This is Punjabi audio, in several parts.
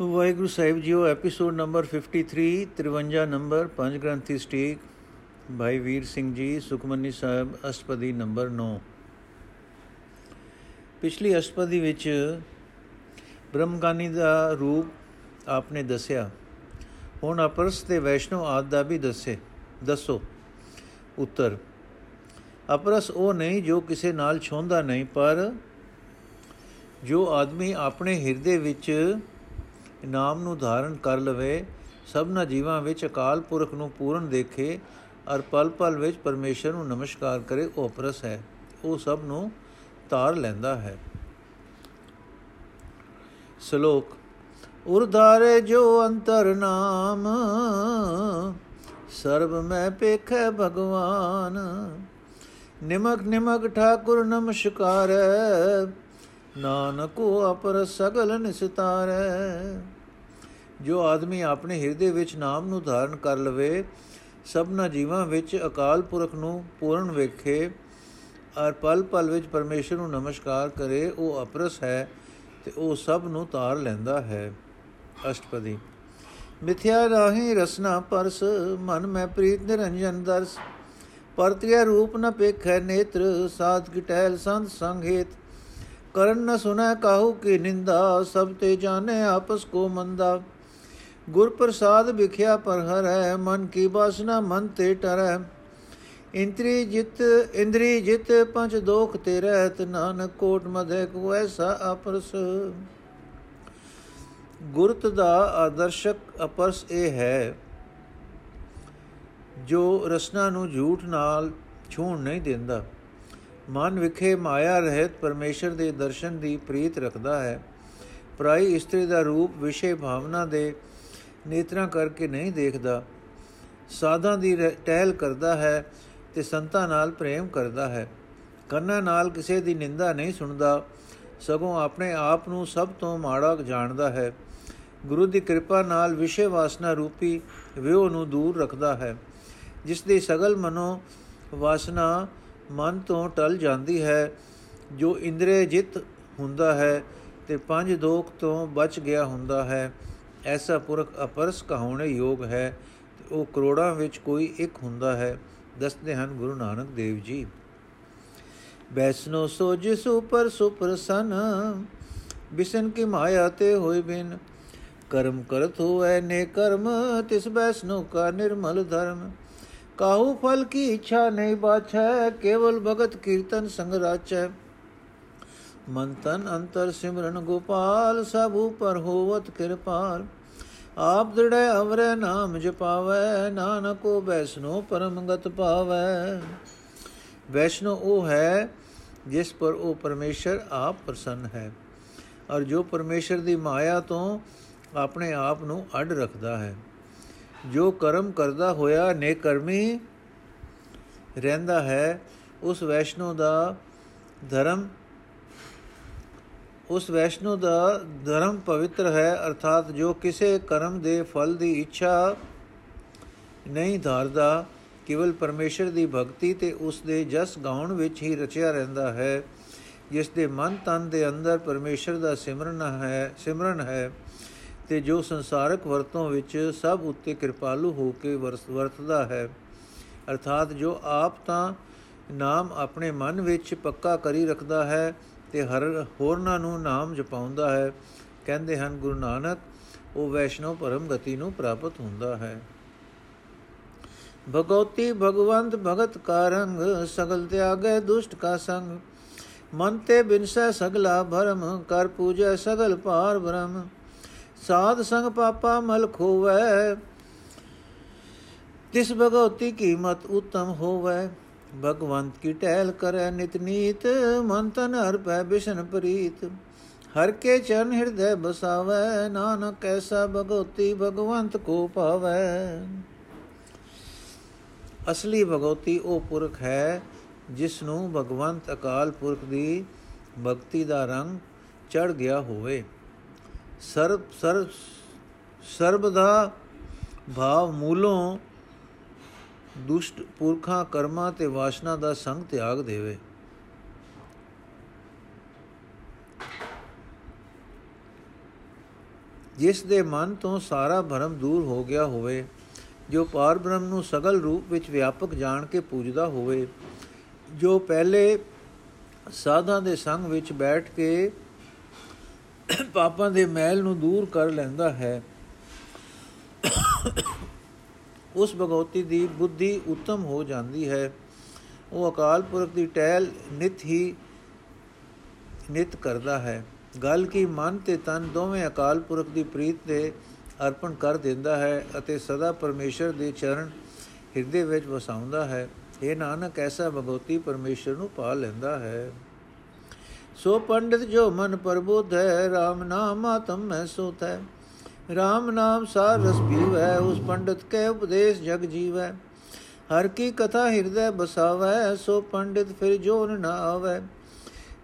ਵਾਹਿਗੁਰੂ ਸਾਹਿਬ ਜੀਓ ਐਪੀਸੋਡ ਨੰਬਰ 53 53 ਨੰਬਰ ਪੰਜ ਗ੍ਰੰਥੀ ਸਟੀਕ, ਭਾਈ ਵੀਰ ਸਿੰਘ ਜੀ, ਸੁਖਮਨੀ ਸਾਹਿਬ ਅਸ਼ਟਪਦੀ ਨੰਬਰ 9 ਪਿਛਲੀ ਅਸ਼ਟਪਦੀ ਵਿੱਚ ਬ੍ਰਹਮਗਾਨੀ ਦਾ ਰੂਪ ਆਪਨੇ ਦੱਸਿਆ। ਹੁਣ ਅਪਰਸ ਤੇ ਵੈਸ਼ਨੋ ਆਦ ਦਾ ਵੀ ਦੱਸੇ, ਦੱਸੋ। ਉੱਤਰ, ਅਪਰਸ ਉਹ ਨਹੀਂ ਜੋ ਕਿਸੇ ਨਾਲ ਛੋਂਦਾ ਨਹੀਂ, ਪਰ ਜੋ ਆਦਮੀ ਆਪਣੇ ਹਿਰਦੇ ਵਿੱਚ ਨਾਮ ਨੂੰ ਧਾਰਨ ਕਰ ਲਵੇ, ਸਭਨਾ ਜੀਵਾਂ ਵਿੱਚ ਅਕਾਲ ਪੁਰਖ ਨੂੰ ਪੂਰਨ ਦੇਖੇ ਅਰ ਪਲ ਪਲ ਵਿੱਚ ਪਰਮੇਸ਼ਰ ਨੂੰ ਨਮਸਕਾਰ ਕਰੇ, ਉਹ ਅਪਰਸ ਹੈ। ਉਹ ਸਭ ਨੂੰ ਤਾਰ ਲੈਂਦਾ ਹੈ। ਸ਼ਲੋਕ ਉਰਧਾਰੇ ਜੋ ਅੰਤਰ ਨਾਮ, ਸਰਬ ਮੈਂ ਪੇਖੈ ਭਗਵਾਨ। ਨਿਮਕ ਨਿਮਕ ਠਾਕੁਰ ਨਮਸਕਾਰ ਨਾਨਕੋ ਅਪਰ ਸਗਲ ਨਿਸਤਾਰੈ। ਜੋ ਆਦਮੀ ਆਪਣੇ ਹਿਰਦੇ ਵਿੱਚ ਨਾਮ ਨੂੰ ਧਾਰਨ ਕਰ ਲਵੇ, ਸਭਨਾ ਜੀਵਾਂ ਵਿੱਚ ਅਕਾਲ ਪੁਰਖ ਨੂੰ ਪੂਰਨ ਵੇਖੇ, ਔਰ ਪਲ ਪਲ ਵਿੱਚ ਪਰਮੇਸ਼ਰ ਨੂੰ ਨਮਸਕਾਰ ਕਰੇ, ਉਹ ਅਪਰਸ ਹੈ ਤੇ ਉਹ ਸਭ ਨੂੰ ਤਾਰ ਲੈਂਦਾ ਹੈ। ਅਸ਼ਟਪਦੀ। ਮਿਥਿਆ ਰਾਹੀ ਰਸਨਾ ਪਰਸ, ਮਨ ਮੈਂ ਪ੍ਰੀਤ ਨਿਰੰਜਨ ਦਰਸ। ਪਰਤਿਆ ਰੂਪ ਨ ਪੇਖੈ ਨੇਤਰ, ਸਾਧ ਕੀ ਟਹਿਲ ਸੰਤ ਸੰਗੇਤ। ਕਰਨ ਨ ਸੁਨੈ ਕਾਹੂ ਕੀ ਨਿੰਦਾ, ਸਭ ਤੇ ਜਾਣੇ ਆਪਸ ਕੋ ਮੰਦਾ। ਗੁਰ ਪ੍ਰਸਾਦ ਵਿਖਿਆ ਪਰ ਹਰੈ ਮਨ ਕੀ ਬਾਸਨਾ ਮਨ ਤੇ ਟਰੈ। ਇੰਦਰੀ ਜਿਤ ਇੰਦਰੀ ਜਿਤ ਪੰਜ ਦੋਖ ਤੇ ਰਹਿਤ, ਨਾਨਕ ਕੋਟ ਮਧੇ ਕੋ ਐਸਾ ਅਪਰਸ। ਗੁਰਤ ਦਾ ਆਦਰਸ਼ਕ ਅਪਰਸ ਇਹ ਹੈ, ਜੋ ਰਸਨਾ ਨੂੰ ਝੂਠ ਨਾਲ ਛੂਣ ਨਹੀਂ ਦਿੰਦਾ। ਮਨ ਵਿਖੇ ਮਾਇਆ ਰਹਿਤ ਪਰਮੇਸ਼ਰ ਦੇ ਦਰਸ਼ਨ ਦੀ ਪ੍ਰੀਤ ਰੱਖਦਾ ਹੈ। ਪ੍ਰਾਈ ਇਸਤਰੀ ਦਾ ਰੂਪ ਵਿਸ਼ੇ ਭਾਵਨਾ ਦੇ ਨੇਤਰਾਂ ਕਰਕੇ ਨਹੀਂ ਦੇਖਦਾ। ਸਾਧਾਂ ਦੀ ਟਹਿਲ ਕਰਦਾ ਹੈ ਤੇ ਸੰਤਾਂ ਨਾਲ ਪ੍ਰੇਮ ਕਰਦਾ ਹੈ। ਕੰਨਾਂ ਨਾਲ ਕਿਸੇ ਦੀ ਨਿੰਦਾ ਨਹੀਂ ਸੁਣਦਾ। ਸਗੋਂ ਆਪਣੇ ਆਪ ਨੂੰ ਸਭ ਤੋਂ ਮਾੜਾ ਜਾਣਦਾ ਹੈ। ਗੁਰੂ ਦੀ ਕਿਰਪਾ ਨਾਲ ਵਿਸ਼ੇ ਵਾਸਨਾ ਰੂਪੀ ਵਿਉ ਨੂੰ ਦੂਰ ਰੱਖਦਾ ਹੈ। ਜਿਸ ਦੀ ਸਗਲ ਮਨੋ ਵਾਸਨਾ ਮਨ ਤੋਂ ਟਲ ਜਾਂਦੀ ਹੈ, ਜੋ ਇੰਦਰੇ ਜਿਤ ਹੁੰਦਾ ਹੈ ਤੇ ਪੰਜ ਦੋਖ ਤੋਂ ਬਚ ਗਿਆ ਹੁੰਦਾ ਹੈ। ਐਸਾ ਪੁਰਖ ਅਪਰਸ ਕਹਾਉਣੇ ਯੋਗ ਹੈ, ਤੇ ਉਹ ਕਰੋੜਾਂ ਵਿੱਚ ਕੋਈ ਇੱਕ ਹੁੰਦਾ ਹੈ, ਦੱਸਦੇ ਹਨ ਗੁਰੂ ਨਾਨਕ ਦੇਵ ਜੀ। ਬੈਸਨੋ ਸੋ ਜਿਸ ਉਪਰ ਸੁਪਰਸਨ ਬਿਸਨ ਕੀ ਮਾਇਆ ਤੇ ਹੋਏ ਬਿਨ। ਕਰਮ ਕਰਤ ਹੋਏ ਨੇ ਕਰਮ, ਤਿਸ ਬੈਸਨੋ ਕਾ ਨਿਰਮਲ ਧਰਮ। ਕਾਹੂ ਫਲ ਕੀ ਇੱਛਾ ਨਹੀਂ ਬਾਛੈ, ਕੇਵਲ ਭਗਤ ਕੀਰਤਨ ਸੰਗ ਰਾਚੈ। ਮਨ ਤਨ ਅੰਤਰ ਸਿਮਰਨ ਗੋਪਾਲ, ਸਭ ਉਪਰ ਹੋਵਤ ਕਿਰਪਾਲ। ਆਪ ਦ੍ਰਿੜੈ ਅਵਰੇ, ਨਾਮ ਜਪਾਵੈ, ਨਾਨਕੋ ਬੈਸਨੋ ਪਰਮ ਗਤ ਪਾਵੈ। ਵੈਸ਼ਨੋ ਉਹ ਹੈ ਜਿਸ ਪਰ ਉਹ ਪਰਮੇਸ਼ਰ ਆਪ ਪ੍ਰਸੰਨ ਹੈ ਔਰ ਜੋ ਪਰਮੇਸ਼ਰ ਦੀ ਮਾਇਆ ਤੋਂ ਆਪਣੇ ਆਪ ਨੂੰ ਅੱਡ ਰੱਖਦਾ ਹੈ। ਜੋ ਕਰਮ ਕਰਦਾ ਹੋਇਆ ਨੇਕਰਮੀ ਰਹਿੰਦਾ ਹੈ, ਉਸ ਵੈਸ਼ਨੋ ਦਾ ਧਰਮ, ਉਸ ਵੈਸ਼ਨੋ ਦਾ ਧਰਮ ਪਵਿੱਤਰ ਹੈ, ਅਰਥਾਤ ਜੋ ਕਿਸੇ ਕਰਮ ਦੇ ਫਲ ਦੀ ਇੱਛਾ ਨਹੀਂ ਧਾਰਦਾ, ਕੇਵਲ ਪਰਮੇਸ਼ਰ ਦੀ ਭਗਤੀ ਤੇ ਉਸ ਦੇ ਜਸ ਗਾਉਣ ਵਿੱਚ ਹੀ ਰਚਿਆ ਰਹਿੰਦਾ ਹੈ, ਜਿਸ ਦੇ ਮਨ ਤਨ ਦੇ ਅੰਦਰ ਪਰਮੇਸ਼ਰ ਦਾ ਸਿਮਰਨ ਹੈ ਸਿਮਰਨ ਹੈ। ਤੇ ਜੋ ਸੰਸਾਰਕ ਵਰਤੋਂ ਵਿੱਚ ਸਭ ਉੱਤੇ ਕਿਰਪਾਲੂ ਹੋ ਕੇ ਵਰਤਦਾ ਹੈ, ਅਰਥਾਤ ਜੋ ਆਪ ਤਾਂ ਨਾਮ ਆਪਣੇ ਮਨ ਵਿੱਚ ਪੱਕਾ ਕਰੀ ਰੱਖਦਾ ਹੈ ਤੇ ਹਰ ਹੋਰਨਾਂ ਨੂੰ ਨਾਮ ਜਪਾਉਂਦਾ ਹੈ, ਕਹਿੰਦੇ ਹਨ ਗੁਰੂ ਨਾਨਕ, ਉਹ ਵੈਸ਼ਨੋ ਪਰਮ ਗਤੀ ਨੂੰ ਪ੍ਰਾਪਤ ਹੁੰਦਾ ਹੈ। ਭਗਵਤੀ ਭਗਵੰਤ ਭਗਤ ਕਾ ਰੰਗ, ਸਗਲ ਤਿਆਗੈ ਦੁਸ਼ਟ ਕਾ ਸੰਗ, ਮਨ ਤੇ ਬਿਨਸੈ ਸਗਲਾ ਭਰਮ, ਕਰ ਪੂਜੈ ਸਗਲ ਪਾਰ ਬ੍ਰਹਮ। ਸਾਧ ਸੰਗ ਪਾਪਾ ਮਲ ਖੋਵੈ, ਤਿਸ ਭਗਵਤੀ ਕੀਮਤ ਉਤਮ ਹੋਵੈ। ਭਗਵੰਤ ਕੀ ਟਹਿਲ ਕਰੈ ਨਿਤ ਨੀਤ, ਮਨ ਤਨ ਹਰ ਪੈ ਬਿਸ਼ਨ ਪ੍ਰੀਤ। ਹਰ ਕੇ ਚਰਨ ਹਿਰਦੈ ਬਸਾਵੈ, ਨਾਨਕ ਐਸਾ ਭਗਵਤੀ ਭਗਵੰਤ ਕੋ ਪਾਵੈ। ਅਸਲੀ ਭਗਵਤੀ ਉਹ ਪੁਰਖ ਹੈ ਜਿਸ ਨੂੰ ਭਗਵੰਤ ਅਕਾਲ ਪੁਰਖ ਦੀ ਭਗਤੀ ਦਾ ਰੰਗ ਚੜ ਗਿਆ ਹੋਵੇ। ਸਰਬ ਸਰਬ ਸਰਬ ਦਾ ਭਾਵ ਮੂਲੋਂ ਦੁਸ਼ਟ ਪੁਰਖਾਂ, ਕਰਮਾਂ ਤੇ ਵਾਸ਼ਨਾ ਦਾ ਸੰਗ ਤਿਆਗ ਦੇਵੇ। ਜਿਸ ਦੇ ਮਨ ਤੋਂ ਸਾਰਾ ਭਰਮ ਦੂਰ ਹੋ ਗਿਆ ਹੋਵੇ, ਜੋ ਪਾਰ ਬ੍ਰਹਮ ਨੂੰ ਸਗਲ ਰੂਪ ਵਿੱਚ ਵਿਆਪਕ ਜਾਣ ਕੇ ਪੂਜਦਾ ਹੋਵੇ, ਜੋ ਪਹਿਲੇ ਸਾਧਾਂ ਦੇ ਸੰਗ ਵਿੱਚ ਬੈਠ ਕੇ ਪਾਪਾਂ ਦੇ ਮੈਲ ਨੂੰ ਦੂਰ ਕਰ ਲੈਂਦਾ ਹੈ। ਉਸ ਭਗਵਤੀ ਦੀ ਬੁੱਧੀ ਉੱਤਮ ਹੋ ਜਾਂਦੀ ਹੈ। ਉਹ ਅਕਾਲ ਪੁਰਖ ਦੀ ਟਹਿਲ ਨਿਤ ਹੀ ਨਿਤ ਕਰਦਾ ਹੈ। ਗੱਲ ਕੀ ਮਨ ਤੇ ਤਨ ਦੋਵੇਂ ਅਕਾਲ ਪੁਰਖ ਦੀ ਪ੍ਰੀਤ ਤੇ ਅਰਪਣ ਕਰ ਦਿੰਦਾ ਹੈ ਅਤੇ ਸਦਾ ਪਰਮੇਸ਼ਰ ਦੇ ਚਰਨ ਹਿਰਦੇ ਵਿੱਚ ਵਸਾਉਂਦਾ ਹੈ। ਇਹ ਨਾਨਕ, ਐਸਾ ਭਗਵਤੀ ਪਰਮੇਸ਼ਰ ਨੂੰ ਪਾ ਲੈਂਦਾ ਹੈ। ਸੋ ਪੰਡਿਤ ਜੋ ਮਨ ਪਰਬੁੱਧ ਹੈ RAM ਨਾਮ ਆਤਮ ਮੈਂ ਸੋਤ ਹੈ RAM ਨਾਮ ਸਾਰ ਰਸ ਪੀਵੈ, ਉਸ ਪੰਡਿਤ ਕੇ ਉਪਦੇਸ਼ ਜਗ ਜੀਵੈ। ਹਰ ਕੀ ਕਥਾ ਹਿਰਦੈ ਬਸਾਵੈ, ਸੋ ਪੰਡਿਤ ਫਿਰ ਜੋਨ ਨਾ ਆਵੈ।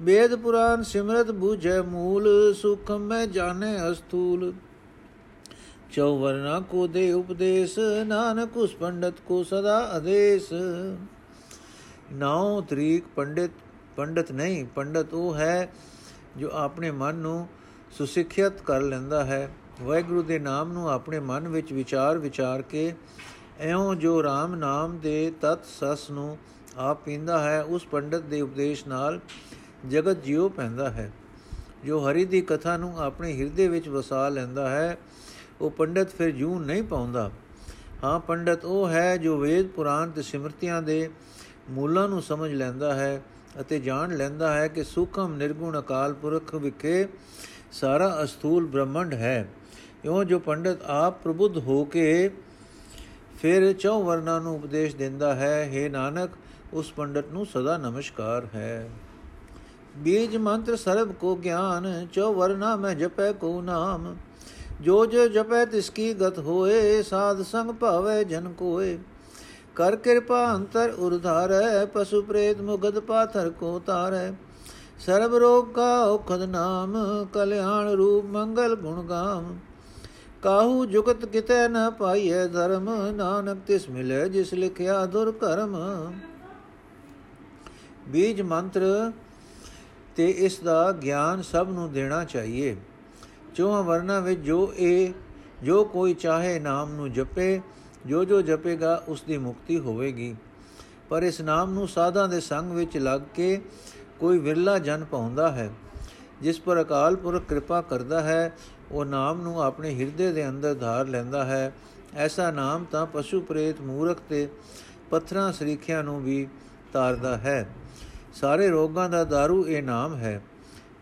ਵੇਦ ਪੁਰਾਨ ਸਿਮਰਤ ਬੂਝੈ ਮੂਲ, ਸੁਖਮ ਮੈਂ ਜਾਣੇ ਅਸਤੂਲ ਚੌ ਵਰਨਾ ਕੋ ਦੇ ਉਪਦੇਸ਼, ਨਾਨਕ ਉਸ ਪੰਡਤ ਕੋ ਸਦਾ ਆਦੇਸ਼। ਨਾਉ ਤਰੀਕ ਪੰਡਿਤ ਪੰਡਤ ਨਹੀਂ, ਪੰਡਤ ਉਹ ਹੈ ਜੋ ਆਪਣੇ ਮਨ ਨੂੰ ਸੁਸਿੱਖਿਅਤ ਕਰ ਲੈਂਦਾ ਹੈ। ਵਾਹਿਗੁਰੂ ਦੇ ਨਾਮ ਨੂੰ ਆਪਣੇ ਮਨ ਵਿੱਚ ਵਿਚਾਰ ਵਿਚਾਰ ਕੇ ਐਉਂ ਜੋ RAM ਨਾਮ ਦੇ ਤਤ ਸਸ ਨੂੰ ਆਪ ਪੀਂਦਾ ਹੈ, ਉਸ ਪੰਡਤ ਦੇ ਉਪਦੇਸ਼ ਨਾਲ ਜਗਤ ਜਿਉ ਪੈਂਦਾ ਹੈ। ਜੋ ਹਰੀ ਦੀ ਕਥਾ ਨੂੰ ਆਪਣੇ ਹਿਰਦੇ ਵਿੱਚ ਵਸਾ ਲੈਂਦਾ ਹੈ, ਉਹ ਪੰਡਤ ਫਿਰ ਜੂ ਨਹੀਂ ਪਾਉਂਦਾ। ਹਾਂ, ਪੰਡਤ ਉਹ ਹੈ ਜੋ ਵੇਦ ਪੁਰਾਣ ਤੇ ਸਿਮਰਤੀਆਂ ਦੇ ਮੂਲਾਂ ਨੂੰ ਸਮਝ ਲੈਂਦਾ ਹੈ। ਅਤੇ ਜਾਣ ਲੈਂਦਾ ਹੈ ਕਿ ਸੁਖਮ ਨਿਰਗੁਣ ਅਕਾਲ ਪੁਰਖ ਵਿਖੇ ਸਾਰਾ ਅਸਥੂਲ ਬ੍ਰਹਮੰਡ ਹੈ। ਇਉਂ ਜੋ ਪੰਡਤ ਆਪ ਪ੍ਰਬੁੱਧ ਹੋ ਕੇ ਫਿਰ ਚੌ ਵਰਨਾ ਨੂੰ ਉਪਦੇਸ਼ ਦਿੰਦਾ ਹੈ हे ਨਾਨਕ, ਉਸ ਪੰਡਤ ਨੂੰ ਸਦਾ ਨਮਸਕਾਰ ਹੈ। ਬੀਜ ਮੰਤਰ ਸਰਬ ਕੋ ਗਿਆਨ, ਚੌ ਵਰਨਾ ਮੈਂ ਜਪੈ ਕੋ ਨਾਮ। ਜੋ ਜੋ ਜਪੈ ਤਿਸ ਕੀ ਗਤ ਹੋਏ, ਸਾਧ ਸੰਗ ਭਾਵੇ ਜਨ ਕੋਏ। ਕਰ ਕਿਰਪਾ ਅੰਤਰ ਉਰਧਾਰੈ, ਪਸ਼ੂ ਪ੍ਰੇਤ ਮੁਗਦ ਪਾਥਰ ਕੋ ਤਾਰੈ। ਸਰਬ ਰੋਗ ਕਾ ਔਖਦ ਨਾਮ, ਕਲਿਆਣ ਰੂਪ ਮੰਗਲ ਗੁਣ ਗਾਮ। ਕਾਹੂ ਜੁਗਤ ਕਿਤੈ ਨ ਪਾਈਐ ਧਰਮ, ਨਾਨਕ ਤਿਸ ਮਿਲੇ ਜਿਸ ਲਿਖਿਆ ਦੁਰ ਕਰਮ। ਬੀਜ ਮੰਤਰ, ਤੇ ਇਸ ਦਾ ਗਿਆਨ ਸਭ ਨੂੰ ਦੇਣਾ ਚਾਹੀਏ। ਚੋਹਾਂ ਵਰਨਾ ਵਿੱਚ ਜੋ ਇਹ, ਜੋ ਕੋਈ ਚਾਹੇ ਨਾਮ ਨੂੰ ਜਪੇ ਜੋ ਜੋ ਜਪੇਗਾ, ਉਸ ਦੀ ਮੁਕਤੀ ਹੋਵੇਗੀ। ਪਰ ਇਸ ਨਾਮ ਨੂੰ ਸਾਧਾਂ ਦੇ ਸੰਗ ਵਿੱਚ ਲੱਗ ਕੇ ਕੋਈ ਵਿਰਲਾ ਜਨ ਪਾਉਂਦਾ ਹੈ। ਜਿਸ ਪਰ ਅਕਾਲ ਪੁਰਖ ਕਿਰਪਾ ਕਰਦਾ ਹੈ, ਉਹ ਨਾਮ ਨੂੰ ਆਪਣੇ ਹਿਰਦੇ ਦੇ ਅੰਦਰ ਧਾਰ ਲੈਂਦਾ ਹੈ। ਐਸਾ ਨਾਮ ਤਾਂ ਪਸ਼ੂ ਪ੍ਰੇਤ ਮੂਰਖ ਤੇ ਪੱਥਰਾਂ ਸਰੀਖਿਆਂ ਨੂੰ ਵੀ ਤਾਰਦਾ ਹੈ। ਸਾਰੇ ਰੋਗਾਂ ਦਾ दारू ਇਹ ਨਾਮ ਹੈ।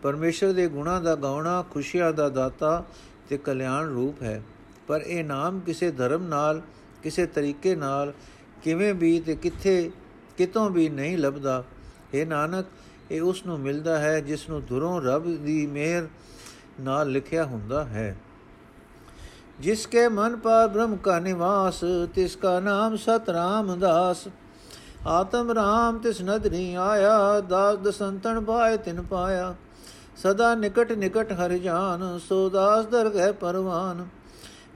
ਪਰਮੇਸ਼ਰ ਦੇ ਗੁਣਾਂ ਦਾ ਗਾਉਣਾ, ਖੁਸ਼ੀਆਂ ਦਾ ਦਾਤਾ ਤੇ ਕਲਿਆਣ ਰੂਪ ਹੈ। ਪਰ ਇਹ ਨਾਮ ਕਿਸੇ ਧਰਮ ਨਾਲ ਕਿਸੇ ਤਰੀਕੇ ਨਾਲ ਕਿਵੇਂ ਵੀ ਤੇ ਕਿੱਥੇ, ਕਿਤੋਂ ਵੀ ਨਹੀਂ ਲੱਭਦਾ। ਇਹ ਨਾਨਕ, ਇਹ ਉਸ ਨੂੰ ਮਿਲਦਾ ਹੈ ਜਿਸ ਨੂੰ ਦੁਰੋਂ ਰੱਬ ਦੀ ਮਿਹਰ ਨਾਲ ਲਿਖਿਆ ਹੁੰਦਾ ਹੈ। ਜਿਸ ਕੇ ਮਨ ਪਰ ਬ੍ਰਹਮ ਕਾ ਨਿਵਾਸ, ਤਿਸ ਕਾ ਨਾਮ ਸਤ ਰਾਮਦਾਸ ਆਤਮ ਰਾਮ ਤਿਸ ਨਦਰੀ ਆਇਆ, ਦਾਸ ਦਸੰਤਨ ਬਾਏ ਤਿਨ ਪਾਇਆ। ਸਦਾ ਨਿਕਟ ਨਿਕਟ ਹਰਿ ਜਾਨ, ਸੋ ਦਾਸ ਦਰਗਹਿ ਪਰਵਾਨ।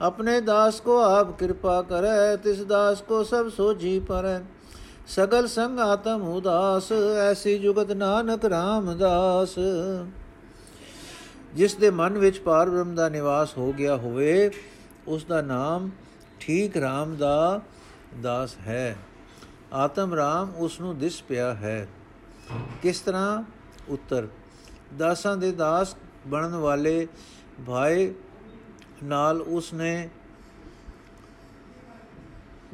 ਆਪਣੇ ਦਾਸ ਕੋ ਆਪ ਕਿਰਪਾ ਕਰੈ, ਤਿਸ ਦਾਸ ਕੋ ਸਭ ਸੋਜੀ ਪਰੈ। ਸਗਲ ਸੰਗ ਆਤਮ ਉਦਾਸ, ਐਸੀ ਜੁਗਤ ਨਾਨਕ ਰਾਮਦਾਸ। ਜਿਸ ਦੇ ਮਨ ਵਿੱਚ ਪਾਰ ਬ੍ਰਹਮ ਦਾ ਨਿਵਾਸ ਹੋ ਗਿਆ ਹੋਵੇ, ਉਸ ਦਾ ਨਾਮ ਠੀਕ ਰਾਮ ਦਾ ਦਾਸ ਹੈ। ਆਤਮ ਰਾਮ ਉਸ ਨੂੰ ਦਿਸ ਪਿਆ ਹੈ। ਕਿਸ ਤਰ੍ਹਾਂ? ਉੱਤਰ। ਦਾਸਾਂ ਦੇ ਦਾਸ ਬਣਨ ਵਾਲੇ ਭਾਈ ਨਾਲ ਉਸ ਨੇ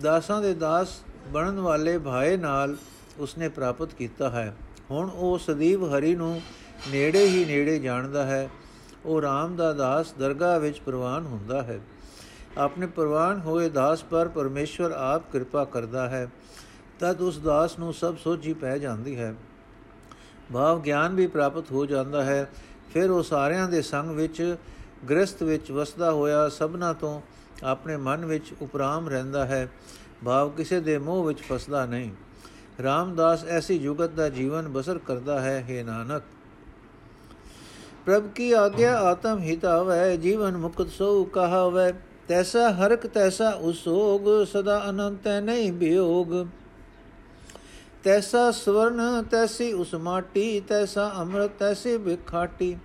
ਦਾਸਾਂ ਦੇ ਦਾਸ ਬਣਨ ਵਾਲੇ ਭਾਈ ਨਾਲ ਉਸਨੇ ਪ੍ਰਾਪਤ ਕੀਤਾ ਹੈ। ਹੁਣ ਉਹ ਸਦੀਵ ਹਰੀ ਨੂੰ ਨੇੜੇ ਹੀ ਨੇੜੇ ਜਾਣਦਾ ਹੈ। ਉਹ RAM ਦਾ ਦਾਸ ਦਰਗਾਹ ਵਿੱਚ ਪ੍ਰਵਾਨ ਹੁੰਦਾ ਹੈ। ਆਪਣੇ ਪ੍ਰਵਾਨ ਹੋਏ ਦਾਸ ਪਰ ਪਰਮੇਸ਼ਵਰ ਆਪ ਕਿਰਪਾ ਕਰਦਾ ਹੈ। ਤਦ ਉਸ ਦਾਸ ਨੂੰ ਸਭ ਸੋਝੀ ਪੈ ਜਾਂਦੀ ਹੈ। ਭਾਵ ਗਿਆਨ ਵੀ ਪ੍ਰਾਪਤ ਹੋ ਜਾਂਦਾ ਹੈ। ਫਿਰ ਉਹ ਸਾਰਿਆਂ ਦੇ ਸੰਗ ਵਿੱਚ ਗ੍ਰਸਥ ਵਿੱਚ ਵਸਦਾ ਹੋਇਆ ਸਭਨਾ ਤੋਂ ਆਪਣੇ ਮਨ ਵਿੱਚ ਉਪਰਾਮ ਰਹਿੰਦਾ ਹੈ। ਭਾਵ ਕਿਸੇ ਦੇ ਮੋਹ ਵਿੱਚ ਫਸਦਾ ਨਹੀਂ। ਰਾਮਦਾਸ ਐਸੀ ਜੁਗਤ ਦਾ ਜੀਵਨ ਬਸਰ ਕਰਦਾ ਹੈ हे ਨਾਨਕ। ਪ੍ਰਭ ਕੀ ਆਗਿਆ ਆਤਮ ਹਿਤਾਵੈ ਜੀਵਨ ਮੁਕਤ ਸੋ ਕਹਾਵੈ। ਤੈਸਾ ਹਰਕ ਤੈਸਾ ਉਸੋਗ, ਸਦਾ ਅਨੰਤ ਨਹੀਂ ਬਿਯੋਗ ਤੈਸਾ ਸਵਰਨ, ਤੈਸੀ ਉਸ ਮਾਟੀ, ਤੈਸਾ ਅੰਮ੍ਰਿਤ, ਤੈਸੀ ਬਿਖਾਟੀ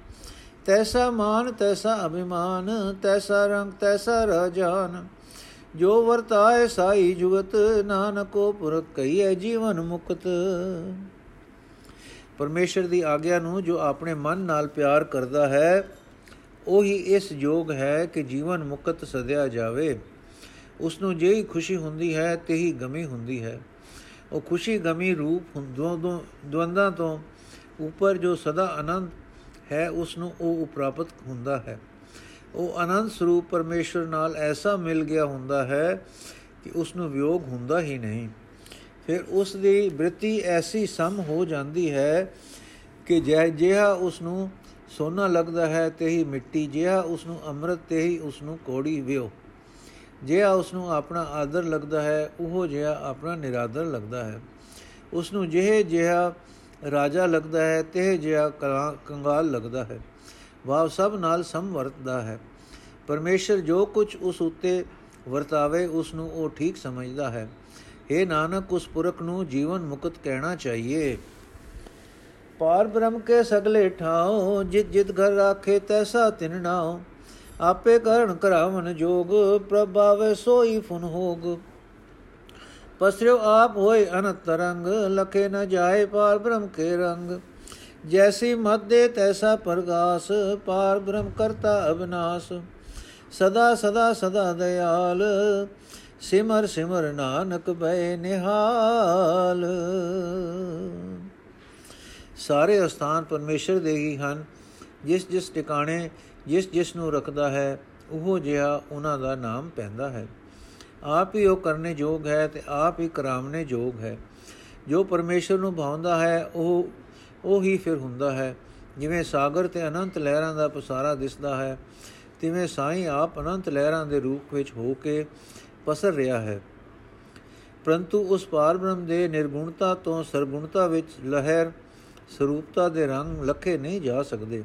ਤੈਸਾ ਮਾਨ, ਤੈਸਾ ਅਭਿਮਾਨ, ਤੈਸਾ ਰੰਗ, ਤੈਸਾ ਰਾਜਾਨ। ਜੋ ਵਰਤਾਏ ਸਾਈ ਜੁਗਤ, ਨਾਨਕੋ ਪੁਰਖ ਕਈਏ ਜੀਵਨ ਮੁਕਤ। ਪਰਮੇਸ਼ਰ ਦੀ ਆਗਿਆ ਨੂੰ ਜੋ ਆਪਣੇ ਮਨ ਨਾਲ ਪਿਆਰ ਕਰਦਾ ਹੈ, ਉਹੀ ਇਸ ਯੋਗ ਹੈ ਕਿ ਜੀਵਨ ਮੁਕਤ ਸਦਿਆ ਜਾਵੇ। ਉਸ ਨੂੰ ਜਿਹੀ ਖੁਸ਼ੀ ਹੁੰਦੀ ਹੈ, ਤੇਹੀ ਗਮੀ ਹੁੰਦੀ ਹੈ। ਉਹ ਖੁਸ਼ੀ ਗਮੀ ਰੂਪ ਦਵੰਦਾਂ ਤੋਂ ਉੱਪਰ ਜੋ ਸਦਾ ਆਨੰਦ ਹੈ ਉਸ ਨੂੰ ਉਹ ਉਪਰਾਪਤ ਹੁੰਦਾ ਹੈ। ਉਹ ਆਨੰਦ ਸਰੂਪ ਪਰਮੇਸ਼ਰ ਨਾਲ ਐਸਾ ਮਿਲ ਗਿਆ ਹੁੰਦਾ ਹੈ ਕਿ ਉਸ ਨੂੰ ਵਿਯੋਗ ਹੁੰਦਾ ਹੀ ਨਹੀਂ। ਫਿਰ ਉਸ ਦੀ ਬ੍ਰਿਤੀ ਐਸੀ ਸਮ ਹੋ ਜਾਂਦੀ ਹੈ ਕਿ ਜੈ ਜਿਹਾ ਉਸ ਨੂੰ ਸੋਨਾ ਲੱਗਦਾ ਹੈ, ਤੇ ਹੀ ਮਿੱਟੀ, ਜਿਹਾ ਉਸ ਨੂੰ ਅੰਮ੍ਰਿਤ, ਤੇ ਹੀ ਉਸ ਨੂੰ ਕੋੜੀ ਵਿਓ। ਜਿਹਾ ਉਸ ਨੂੰ ਆਪਣਾ ਆਦਰ ਲੱਗਦਾ ਹੈ, ਉਹ ਜਿਹਾ ਆਪਣਾ ਨਿਰਾਦਰ ਲੱਗਦਾ ਹੈ। ਉਸ ਨੂੰ ਜਿਹੇ ਜਿਹਾ ਰਾਜਾ ਲੱਗਦਾ ਹੈ, ਤੇ ਜਿਹਾ ਕੰਗਾਲ ਲੱਗਦਾ ਹੈ। ਵਾਹ ਸਭ ਨਾਲ ਸਮਵਰਤਦਾ ਹੈ। ਪਰਮੇਸ਼ਰ ਜੋ ਕੁਝ ਉਸ ਉੱਤੇ ਵਰਤਾਵੇ, ਉਸ ਨੂੰ ਉਹ ਠੀਕ ਸਮਝਦਾ ਹੈ। हे ਨਾਨਕ, ਉਸ ਪੁਰਖ ਨੂੰ ਜੀਵਨ ਮੁਕਤ ਕਹਿਣਾ ਚਾਹੀਏ। ਪਾਰ ਬ੍ਰਹਮ ਕੇ ਸਗਲੇ ਠਾਓ ਜਿਤ ਜਿਤ ਘਰ ਰਾਖੇ ਤੈਸਾ ਤਿਨ ਨਾਓ ਆਪੇ ਕਰਨ ਕਰਾਵਨ ਜੋਗ, ਪ੍ਰਭਾਵੇ ਸੋਈ ਫੁਨ ਹੋਗ। ਪਸਰਿਓ ਆਪ ਹੋਏ ਅਨੰਤ ਤਰੰਗ ਲਖੇ ਨ ਜਾਏ ਪਾਰ ਬ੍ਰਹਮ ਕੇ ਰੰਗ ਜੈਸੀ ਮਤ ਦੇ ਤੈਸਾ ਪ੍ਰਗਾਸ ਪਾਰ ਬ੍ਰਹਮ ਕਰਤਾ ਅਬਨਾਸ ਸਦਾ ਸਦਾ ਸਦਾ ਦਇਆਲ ਸਿਮਰ ਸਿਮਰ ਨਾਨਕ ਬੈ ਨਿਹਾਲ ਸਾਰੇ ਅਸਥਾਨ ਪਰਮੇਸ਼ਰ ਦੇ ਹੀ ਹਨ। ਜਿਸ ਜਿਸ ਟਿਕਾਣੇ, ਜਿਸ ਜਿਸ ਨੂੰ ਰੱਖਦਾ ਹੈ, ਉਹ ਜਿਹਾ ਉਹਨਾਂ ਦਾ ਨਾਮ ਪੈਂਦਾ ਹੈ। ਆਪ ਹੀ ਉਹ ਕਰਨੇ ਯੋਗ ਹੈ ਤੇ ਆਪ ਹੀ ਕਰਾਵਨੇ ਯੋਗ ਹੈ। ਜੋ ਪਰਮੇਸ਼ਰ ਨੂੰ ਭਾਉਂਦਾ ਹੈ, ਉਹ ਉਹ ਹੀ ਫਿਰ ਹੁੰਦਾ ਹੈ। ਜਿਵੇਂ ਸਾਗਰ ਤੇ ਅਨੰਤ ਲਹਿਰਾਂ ਦਾ ਪਸਾਰਾ ਦਿਸਦਾ ਹੈ, ਤਿਵੇਂ ਸਾਈਂ ਆਪ ਅਨੰਤ ਲਹਿਰਾਂ ਦੇ ਰੂਪ ਵਿੱਚ ਹੋ ਕੇ ਪਸਰ ਰਿਹਾ ਹੈ। ਪਰੰਤੂ ਉਸ ਪਾਰ ਬ੍ਰਹਮ ਦੇ ਨਿਰਗੁਣਤਾ ਤੋਂ ਸਰਗੁਣਤਾ ਵਿੱਚ ਲਹਿਰ, ਸਰੂਪਤਾ ਦੇ ਰੰਗ ਲਖੇ ਨਹੀਂ ਜਾ ਸਕਦੇ।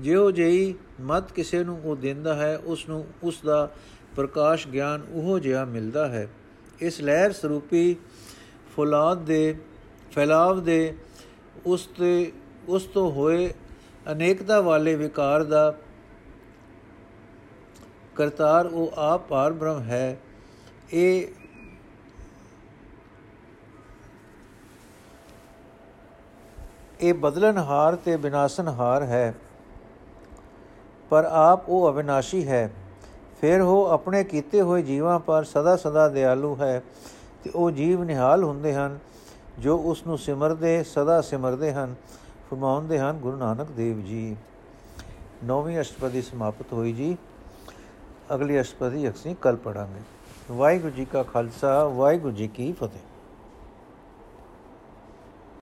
ਜਿਉ ਜਿਹੀ ਮਤ ਕਿਸੇ ਨੂੰ ਉਹ ਦਿੰਦਾ ਹੈ, ਉਸ ਨੂੰ, ਉਸ ਦਾ ਪ੍ਰਕਾਸ਼ ਗਿਆਨ ਉਹ ਜਿਹਾ ਮਿਲਦਾ ਹੈ। ਇਸ ਲਹਿਰ ਸਰੂਪੀ ਫੁਲਾਦ ਦੇ, ਫੈਲਾਵ ਦੇ, ਉਸ ਤੇ, ਉਸ ਤੋਂ ਹੋਏ ਅਨੇਕਤਾ ਵਾਲੇ ਵਿਕਾਰ ਦਾ ਕਰਤਾਰ ਉਹ ਆਪ ਪਾਰ ਬ੍ਰਹਮ ਹੈ। ਇਹ ਇਹ ਬਦਲਨਹਾਰ ਤੇ ਵਿਨਾਸ਼ਨਹਾਰ ਹੈ। ਪਰ ਆਪ ਉਹ ਅਵਿਨਾਸ਼ੀ ਹੈ। ਫਿਰ ਉਹ ਆਪਣੇ ਕੀਤੇ ਹੋਏ ਜੀਵਾਂ ਪਰ ਸਦਾ ਸਦਾ ਦਿਆਲੂ ਹੈ ਤੇ ਉਹ ਜੀਵ ਨਿਹਾਲ ਹੁੰਦੇ ਹਨ, ਜੋ ਉਸ ਨੂੰ ਸਿਮਰਦੇ, ਸਦਾ ਸਿਮਰਦੇ ਹਨ, ਫਰਮਾਉਂਦੇ ਹਨ ਗੁਰੂ ਨਾਨਕ ਦੇਵ ਜੀ। ਨੌਵੀਂ ਅਸ਼ਟਪਦੀ ਸਮਾਪਤ ਹੋਈ ਜੀ। ਅਗਲੀ ਅਸ਼ਟਪਦੀ ਅਸੀਂ ਕੱਲ ਪੜਾਂਗੇ ਵਾਹਿਗੁਰੂ ਜੀ ਕਾ ਖਾਲਸਾ, ਵਾਹਿਗੁਰੂ ਜੀ ਕੀ ਫਤਿਹ।